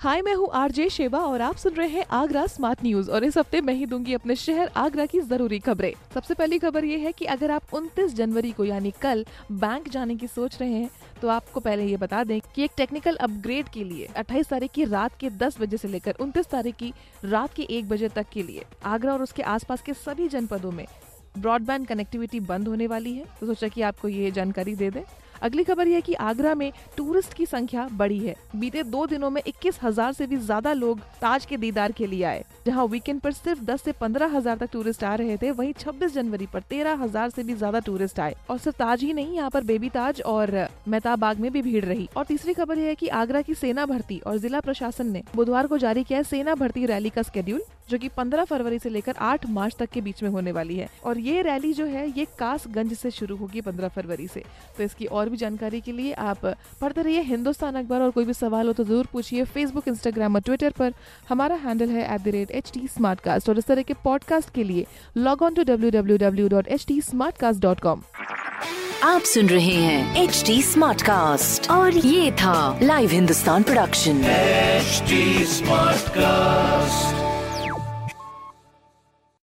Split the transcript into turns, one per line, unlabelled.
हाय, मैं हूँ RJ Sheba और आप सुन रहे हैं आगरा स्मार्ट न्यूज़ और इस हफ़्ते मैं ही दूँगी अपने शहर आगरा की ज़रूरी खबरें। सबसे पहली खबर ये है कि अगर आप 29 जनवरी को यानी कल बैंक जाने की सोच रहे हैं तो आपको पहले ये बता दें कि एक टेक्निकल अपग्रेड के लिए 28 तारीख की रात के 10 बजे से लेकर 29 तारीख की रात के एक बजे तक के लिए, आगरा और उसके आसपास के सभी जनपदों में ब्रॉडबैंड कनेक्टिविटी बंद होने वाली है। तो सोचा कि आपको ये जानकारी दे दें। अगली खबर यह कि आगरा में टूरिस्ट की संख्या बढ़ी है। बीते दो दिनों में इक्कीस हज़ार से भी ज़्यादा लोग ताज के दीदार के लिए आए, जहाँ वीकेंड पर सिर्फ़ 10 से पंद्रह हज़ार तक टूरिस्ट आ रहे थे, वहीं 26 जनवरी पर तेरह हज़ार से भी ज़्यादा टूरिस्ट आए। और सिर्फ़ ताज ही नहीं, यहाँ पर बेबी ताज और मेहताब बाग में भी भीड़ रही। और तीसरी खबर यह है की आगरा की सेना भर्ती और जिला प्रशासन ने बुधवार को जारी किया सेना भर्ती रैली का स्केड्यूल जो कि 15 फरवरी से लेकर 8 मार्च तक के बीच में होने वाली है। और ये रैली जो है, ये कासगंज से शुरू होगी 15 फरवरी से। तो इसकी और भी जानकारी के लिए आप पढ़ते रहिए हिंदुस्तान अखबार और कोई भी सवाल हो तो ज़रूर पूछिए फेसबुक इंस्टाग्राम और ट्विटर पर। हमारा हैंडल है at the rate H T Smartcast और इस तरह के पॉडकास्ट के लिए log on to W W W dot H T Smartcast dot com
आप सुन रहे हैं एच टी स्मार्ट कास्ट और ये था live Hindustan production
HD Smartcast.